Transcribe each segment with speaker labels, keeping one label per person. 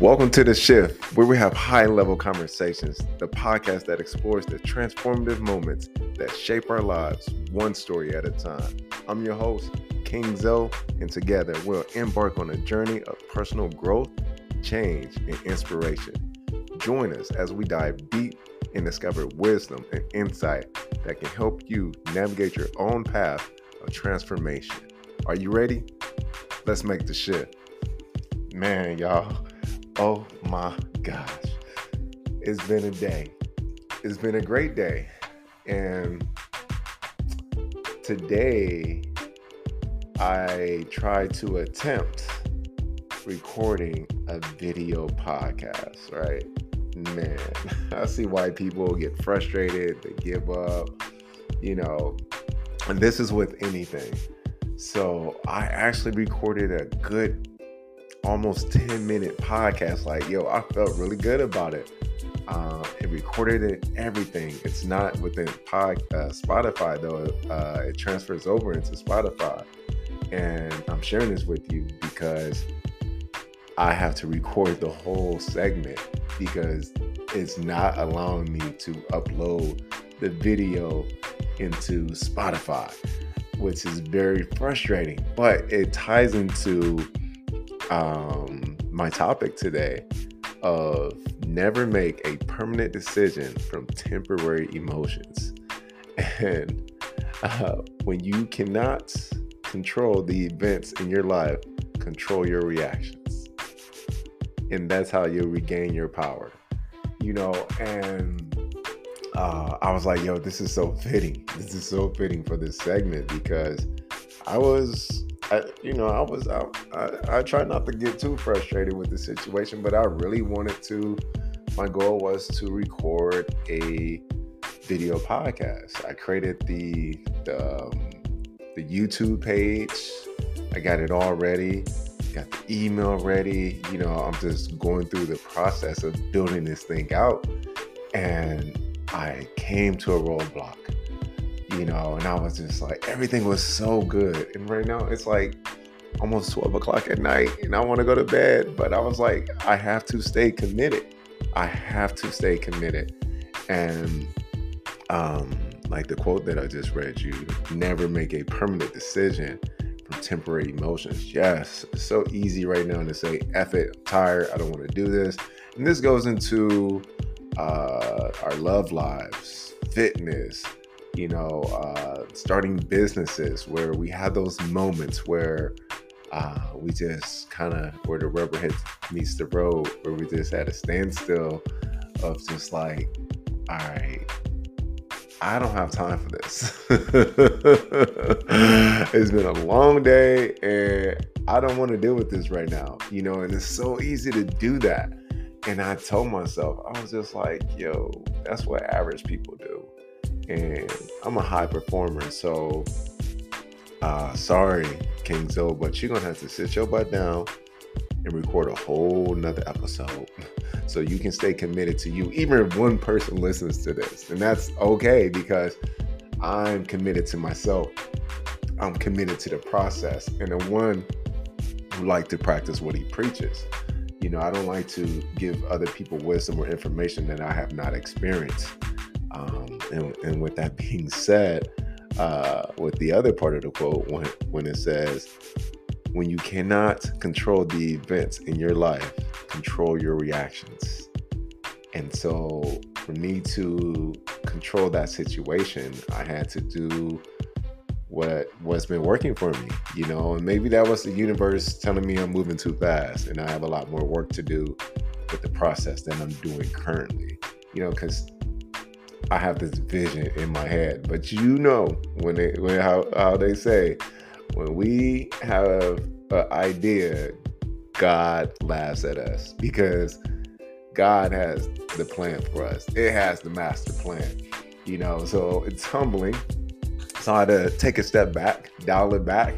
Speaker 1: Welcome to The Shift, where we have high level conversations, the podcast that explores the transformative moments that shape our lives one story at a time. I'm your host, King Zoe, and together we'll embark on a journey of personal growth, change, and inspiration. Join us as we dive deep and discover wisdom and insight that can help you navigate your own path of transformation. Are you ready? Let's make the shift. Man, y'all Oh my gosh. It's been a day. It's been a great day. And today I tried to attempt recording a video podcast, right? Man, I see why people get frustrated, they give up, you know, and this is with anything. So I actually recorded a good almost 10 minute podcast. Like, yo, I felt really good about it. Uh, it recorded it, everything. It's not within pod, uh, Spotify though. Uh, it transfers over into Spotify, and I'm sharing this with you because I have to record the whole segment because it's not allowing me to upload the video into Spotify, which is very frustrating. But it ties into um, my topic today of never make a permanent decision from temporary emotions. And uh, when you cannot control the events in your life, control your reactions. And that's how you'll regain your power. You know, and uh, I was like, yo, this is so fitting. This is so fitting for this segment because I was I, you know, I was I, I, I try not to get too frustrated with the situation, but I really wanted to. My goal was to record a video podcast. I created the the, um, the YouTube page. I got it all ready. Got the email ready. You know, I'm just going through the process of building this thing out, and I came to a roadblock you know, and I was just like, everything was so good. And right now it's like almost 12 o'clock at night and I want to go to bed, but I was like, I have to stay committed. I have to stay committed. And um, like the quote that I just read you, never make a permanent decision from temporary emotions. Yes, it's so easy right now to say, F it, I'm tired, I don't want to do this. And this goes into uh, our love lives, fitness, you know, uh, starting businesses where we had those moments where uh, we just kind of where the rubber hits meets the road, where we just had a standstill of just like, all right, I don't have time for this. it's been a long day and I don't want to deal with this right now, you know, and it's so easy to do that. And I told myself, I was just like, yo, that's what average people do and I'm a high performer. So, uh, sorry, King Zoe, but you're gonna have to sit your butt down and record a whole nother episode so you can stay committed to you, even if one person listens to this. And that's okay because I'm committed to myself. I'm committed to the process. And the one who like to practice what he preaches. You know, I don't like to give other people wisdom or information that I have not experienced. Um, and, and, with that being said, uh, with the other part of the quote, when, when it says, when you cannot control the events in your life, control your reactions. And so, for me to control that situation, I had to do what what's been working for me, you know, and maybe that was the universe telling me I'm moving too fast and I have a lot more work to do with the process than I'm doing currently, you know, because I have this vision in my head. But you know when they when how, how they say when we have an idea, God laughs at us because God has the plan for us. It has the master plan. You know, so it's humbling. So I had to take a step back, dial it back,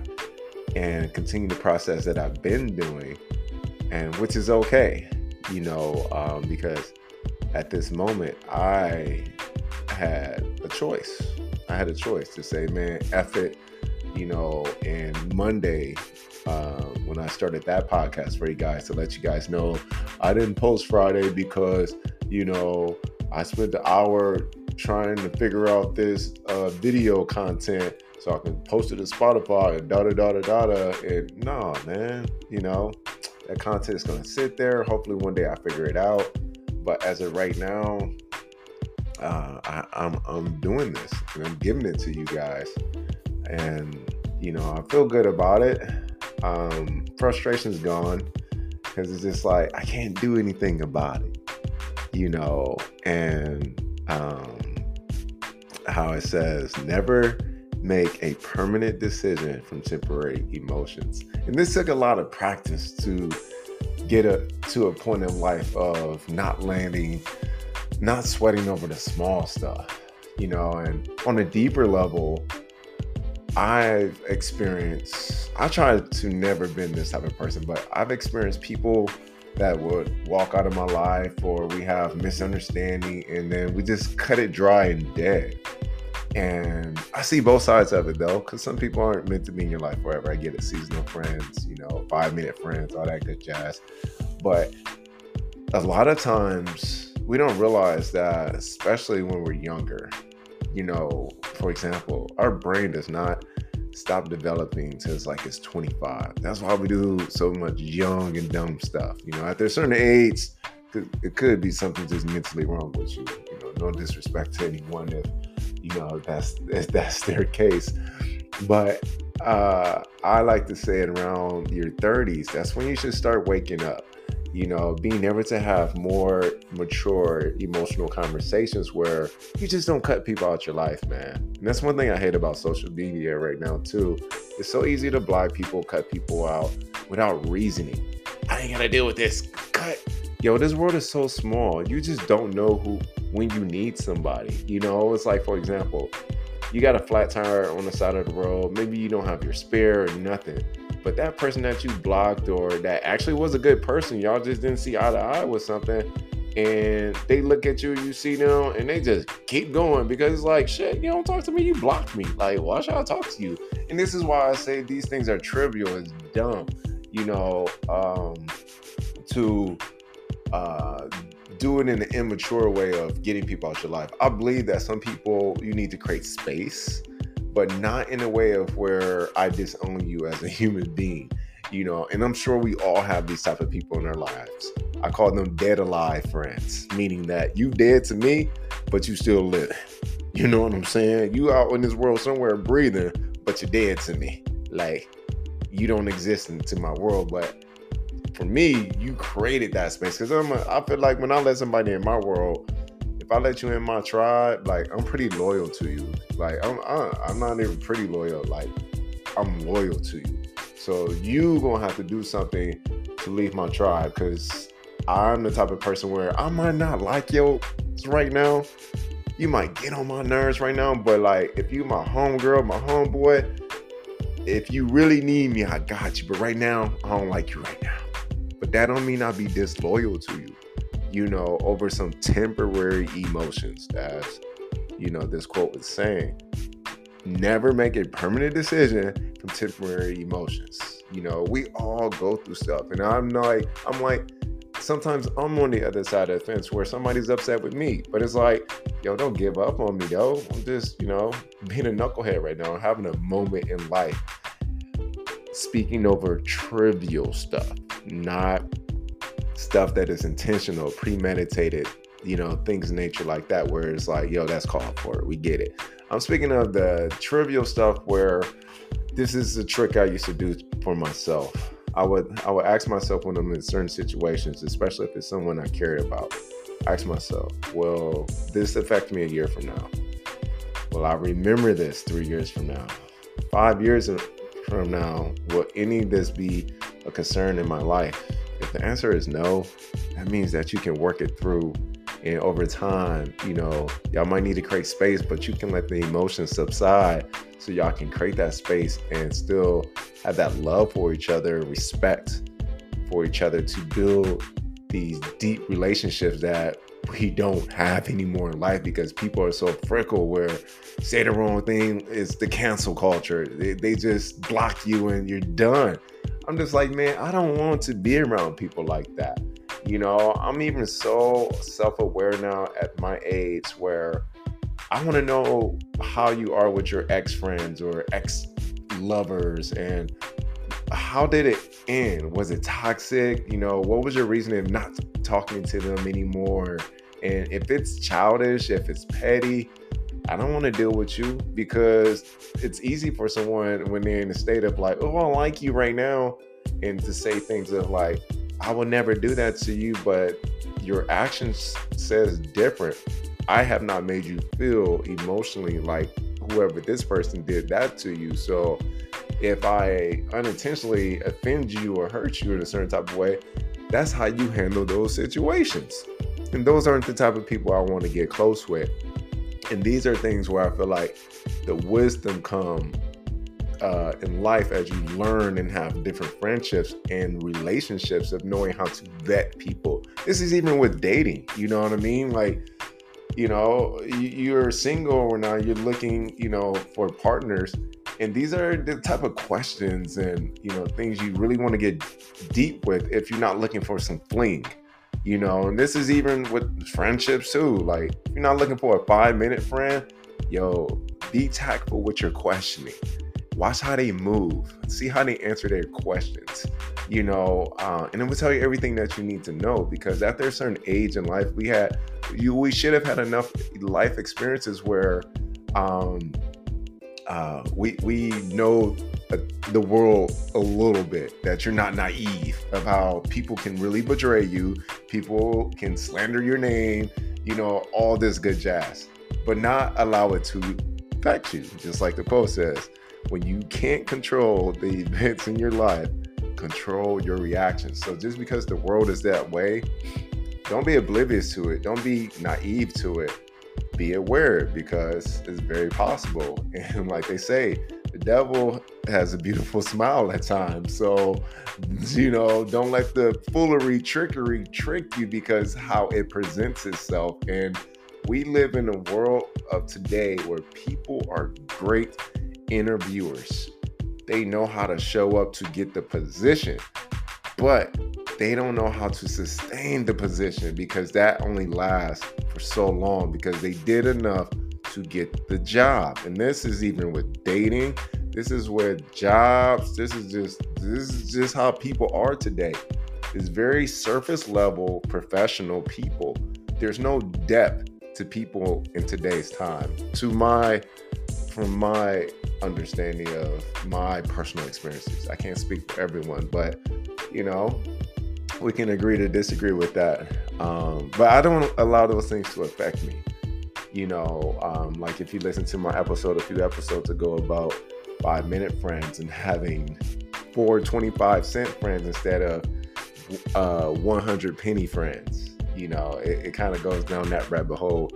Speaker 1: and continue the process that I've been doing, and which is okay, you know, um, because at this moment I had a choice. I had a choice to say, man, F it. you know, and Monday, uh, when I started that podcast for you guys to let you guys know, I didn't post Friday because, you know, I spent the hour trying to figure out this uh, video content so I can post it to Spotify and da da da da da da. And nah, man, you know, that content is gonna sit there. Hopefully, one day I figure it out. But as of right now, uh, I, I'm I'm doing this and I'm giving it to you guys, and you know I feel good about it. Um, frustration's gone because it's just like I can't do anything about it, you know. And um, how it says, never make a permanent decision from temporary emotions. And this took a lot of practice to get a, to a point in life of not landing, not sweating over the small stuff, you know, and on a deeper level, I've experienced, I try to never been this type of person, but I've experienced people that would walk out of my life or we have misunderstanding and then we just cut it dry and dead. And I see both sides of it though, because some people aren't meant to be in your life forever. I get it, seasonal friends, you know, five minute friends, all that good jazz. But a lot of times we don't realize that, especially when we're younger. You know, for example, our brain does not stop developing until it's like it's 25. That's why we do so much young and dumb stuff. You know, after a certain age, it could be something just mentally wrong with you. You know, no disrespect to anyone if you know that's if that's their case but uh, i like to say it around your 30s that's when you should start waking up you know being able to have more mature emotional conversations where you just don't cut people out your life man and that's one thing i hate about social media right now too it's so easy to block people cut people out without reasoning i ain't gotta deal with this cut yo this world is so small you just don't know who when you need somebody. You know, it's like, for example, you got a flat tire on the side of the road. Maybe you don't have your spare or nothing. But that person that you blocked or that actually was a good person, y'all just didn't see eye to eye with something. And they look at you, you see them, and they just keep going because it's like, shit, you don't talk to me, you blocked me. Like, why should I talk to you? And this is why I say these things are trivial, it's dumb, you know, um, to uh, do it in an immature way of getting people out your life. I believe that some people you need to create space, but not in a way of where I disown you as a human being. You know, and I'm sure we all have these type of people in our lives. I call them dead alive friends, meaning that you dead to me, but you still live. You know what I'm saying? You out in this world somewhere breathing, but you're dead to me. Like you don't exist into my world, but for me, you created that space because I'm. A, I feel like when I let somebody in my world, I let you in my tribe, like I'm pretty loyal to you. Like I'm. I, I'm not even pretty loyal. Like I'm loyal to you. So you gonna have to do something to leave my tribe because I'm the type of person where I might not like you right now. You might get on my nerves right now, but like if you my homegirl, my homeboy, if you really need me, I got you. But right now, I don't like you right now. But that don't mean I'll be disloyal to you, you know, over some temporary emotions. As you know, this quote was saying. Never make a permanent decision from temporary emotions. You know, we all go through stuff. And I'm like, I'm like, sometimes I'm on the other side of the fence where somebody's upset with me. But it's like, yo, don't give up on me, though. I'm just, you know, being a knucklehead right now, having a moment in life, speaking over trivial stuff not stuff that is intentional, premeditated, you know, things in nature like that, where it's like, yo, that's called for it. We get it. I'm speaking of the trivial stuff where this is a trick I used to do for myself. I would I would ask myself when I'm in certain situations, especially if it's someone I cared about. ask myself, will this affect me a year from now? Will I remember this three years from now? Five years from now, will any of this be a concern in my life? If the answer is no, that means that you can work it through. And over time, you know, y'all might need to create space, but you can let the emotions subside so y'all can create that space and still have that love for each other, respect for each other to build these deep relationships that we don't have anymore in life because people are so fickle where say the wrong thing is the cancel culture. They, they just block you and you're done. I'm just like, man, I don't want to be around people like that. You know, I'm even so self aware now at my age where I want to know how you are with your ex friends or ex lovers and how did it end? Was it toxic? You know, what was your reason of not talking to them anymore? And if it's childish, if it's petty, I don't want to deal with you because it's easy for someone when they're in a state of like, oh, I like you right now, and to say things of like, I will never do that to you, but your actions says different. I have not made you feel emotionally like whoever this person did that to you. So if I unintentionally offend you or hurt you in a certain type of way, that's how you handle those situations. And those aren't the type of people I want to get close with. And these are things where I feel like the wisdom come uh, in life as you learn and have different friendships and relationships of knowing how to vet people. This is even with dating. You know what I mean? Like, you know, you're single or now you're looking, you know, for partners and these are the type of questions and you know things you really want to get deep with if you're not looking for some fling you know and this is even with friendships too like you're not looking for a five minute friend yo be tactful with your questioning. Watch how they move. See how they answer their questions you know uh, and it will tell you everything that you need to know because after a certain age in life we had you we should have had enough life experiences where um uh, we we know Uh, the world a little bit that you're not naive of how people can really betray you people can slander your name you know all this good jazz but not allow it to affect you. Just like the post says when you can't control the events in your life control your reactions. So just because the world is that way don't be oblivious to it. Don't be naive to it. Be aware because it's very possible. And like they say, devil has a beautiful smile at times. So, you know, don't let the foolery, trickery trick you because how it presents itself. And we live in a world of today where people are great interviewers. They know how to show up to get the position, but they don't know how to sustain the position because that only lasts for so long because they did enough to get the job. And this is even with dating. This is where jobs. This is just this is just how people are today. It's very surface level professional people. There's no depth to people in today's time. To my from my understanding of my personal experiences. I can't speak for everyone, but you know, we can agree to disagree with that. Um, but I don't allow those things to affect me. You know, um, like if you listen to my episode a few episodes ago about five minute friends and having four 25 cent friends instead of uh, 100 penny friends. You know, it, it kind of goes down that rabbit hole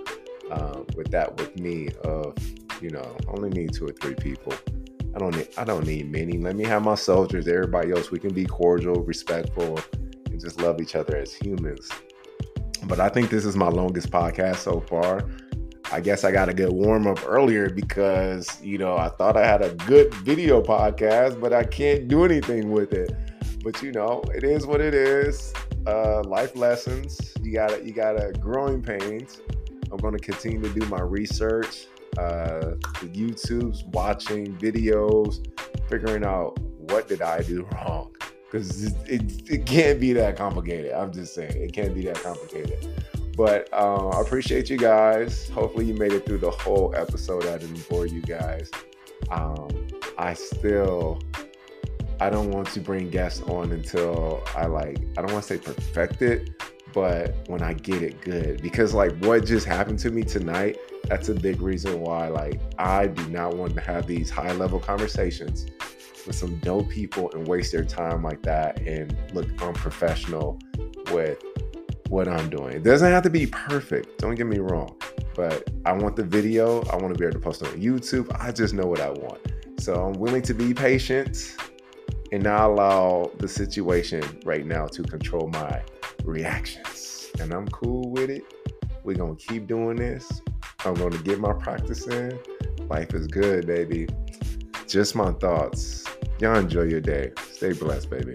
Speaker 1: um, with that with me of, you know, I only need two or three people. I don't need I don't need many. Let me have my soldiers, everybody else. We can be cordial, respectful, and just love each other as humans. But I think this is my longest podcast so far. I guess I got a good warm up earlier because, you know, I thought I had a good video podcast, but I can't do anything with it. But you know, it is what it is. Uh, life lessons. You gotta, you gotta growing pains. I'm gonna continue to do my research, uh, the YouTube's watching videos, figuring out what did I do wrong because it, it, it, can't be that complicated. I'm just saying it can't be that complicated. But uh, I appreciate you guys. Hopefully, you made it through the whole episode. I didn't bore you guys. Um, I still, I don't want to bring guests on until I like, I don't want to say perfect it, but when I get it good. Because like what just happened to me tonight, that's a big reason why like I do not want to have these high level conversations with some dope people and waste their time like that and look unprofessional with what I'm doing. It doesn't have to be perfect, don't get me wrong, but I want the video. I want to be able to post on YouTube. I just know what I want. So I'm willing to be patient and not allow the situation right now to control my reactions. And I'm cool with it. We're going to keep doing this. I'm going to get my practice in. Life is good, baby. Just my thoughts. Y'all enjoy your day. Stay blessed, baby.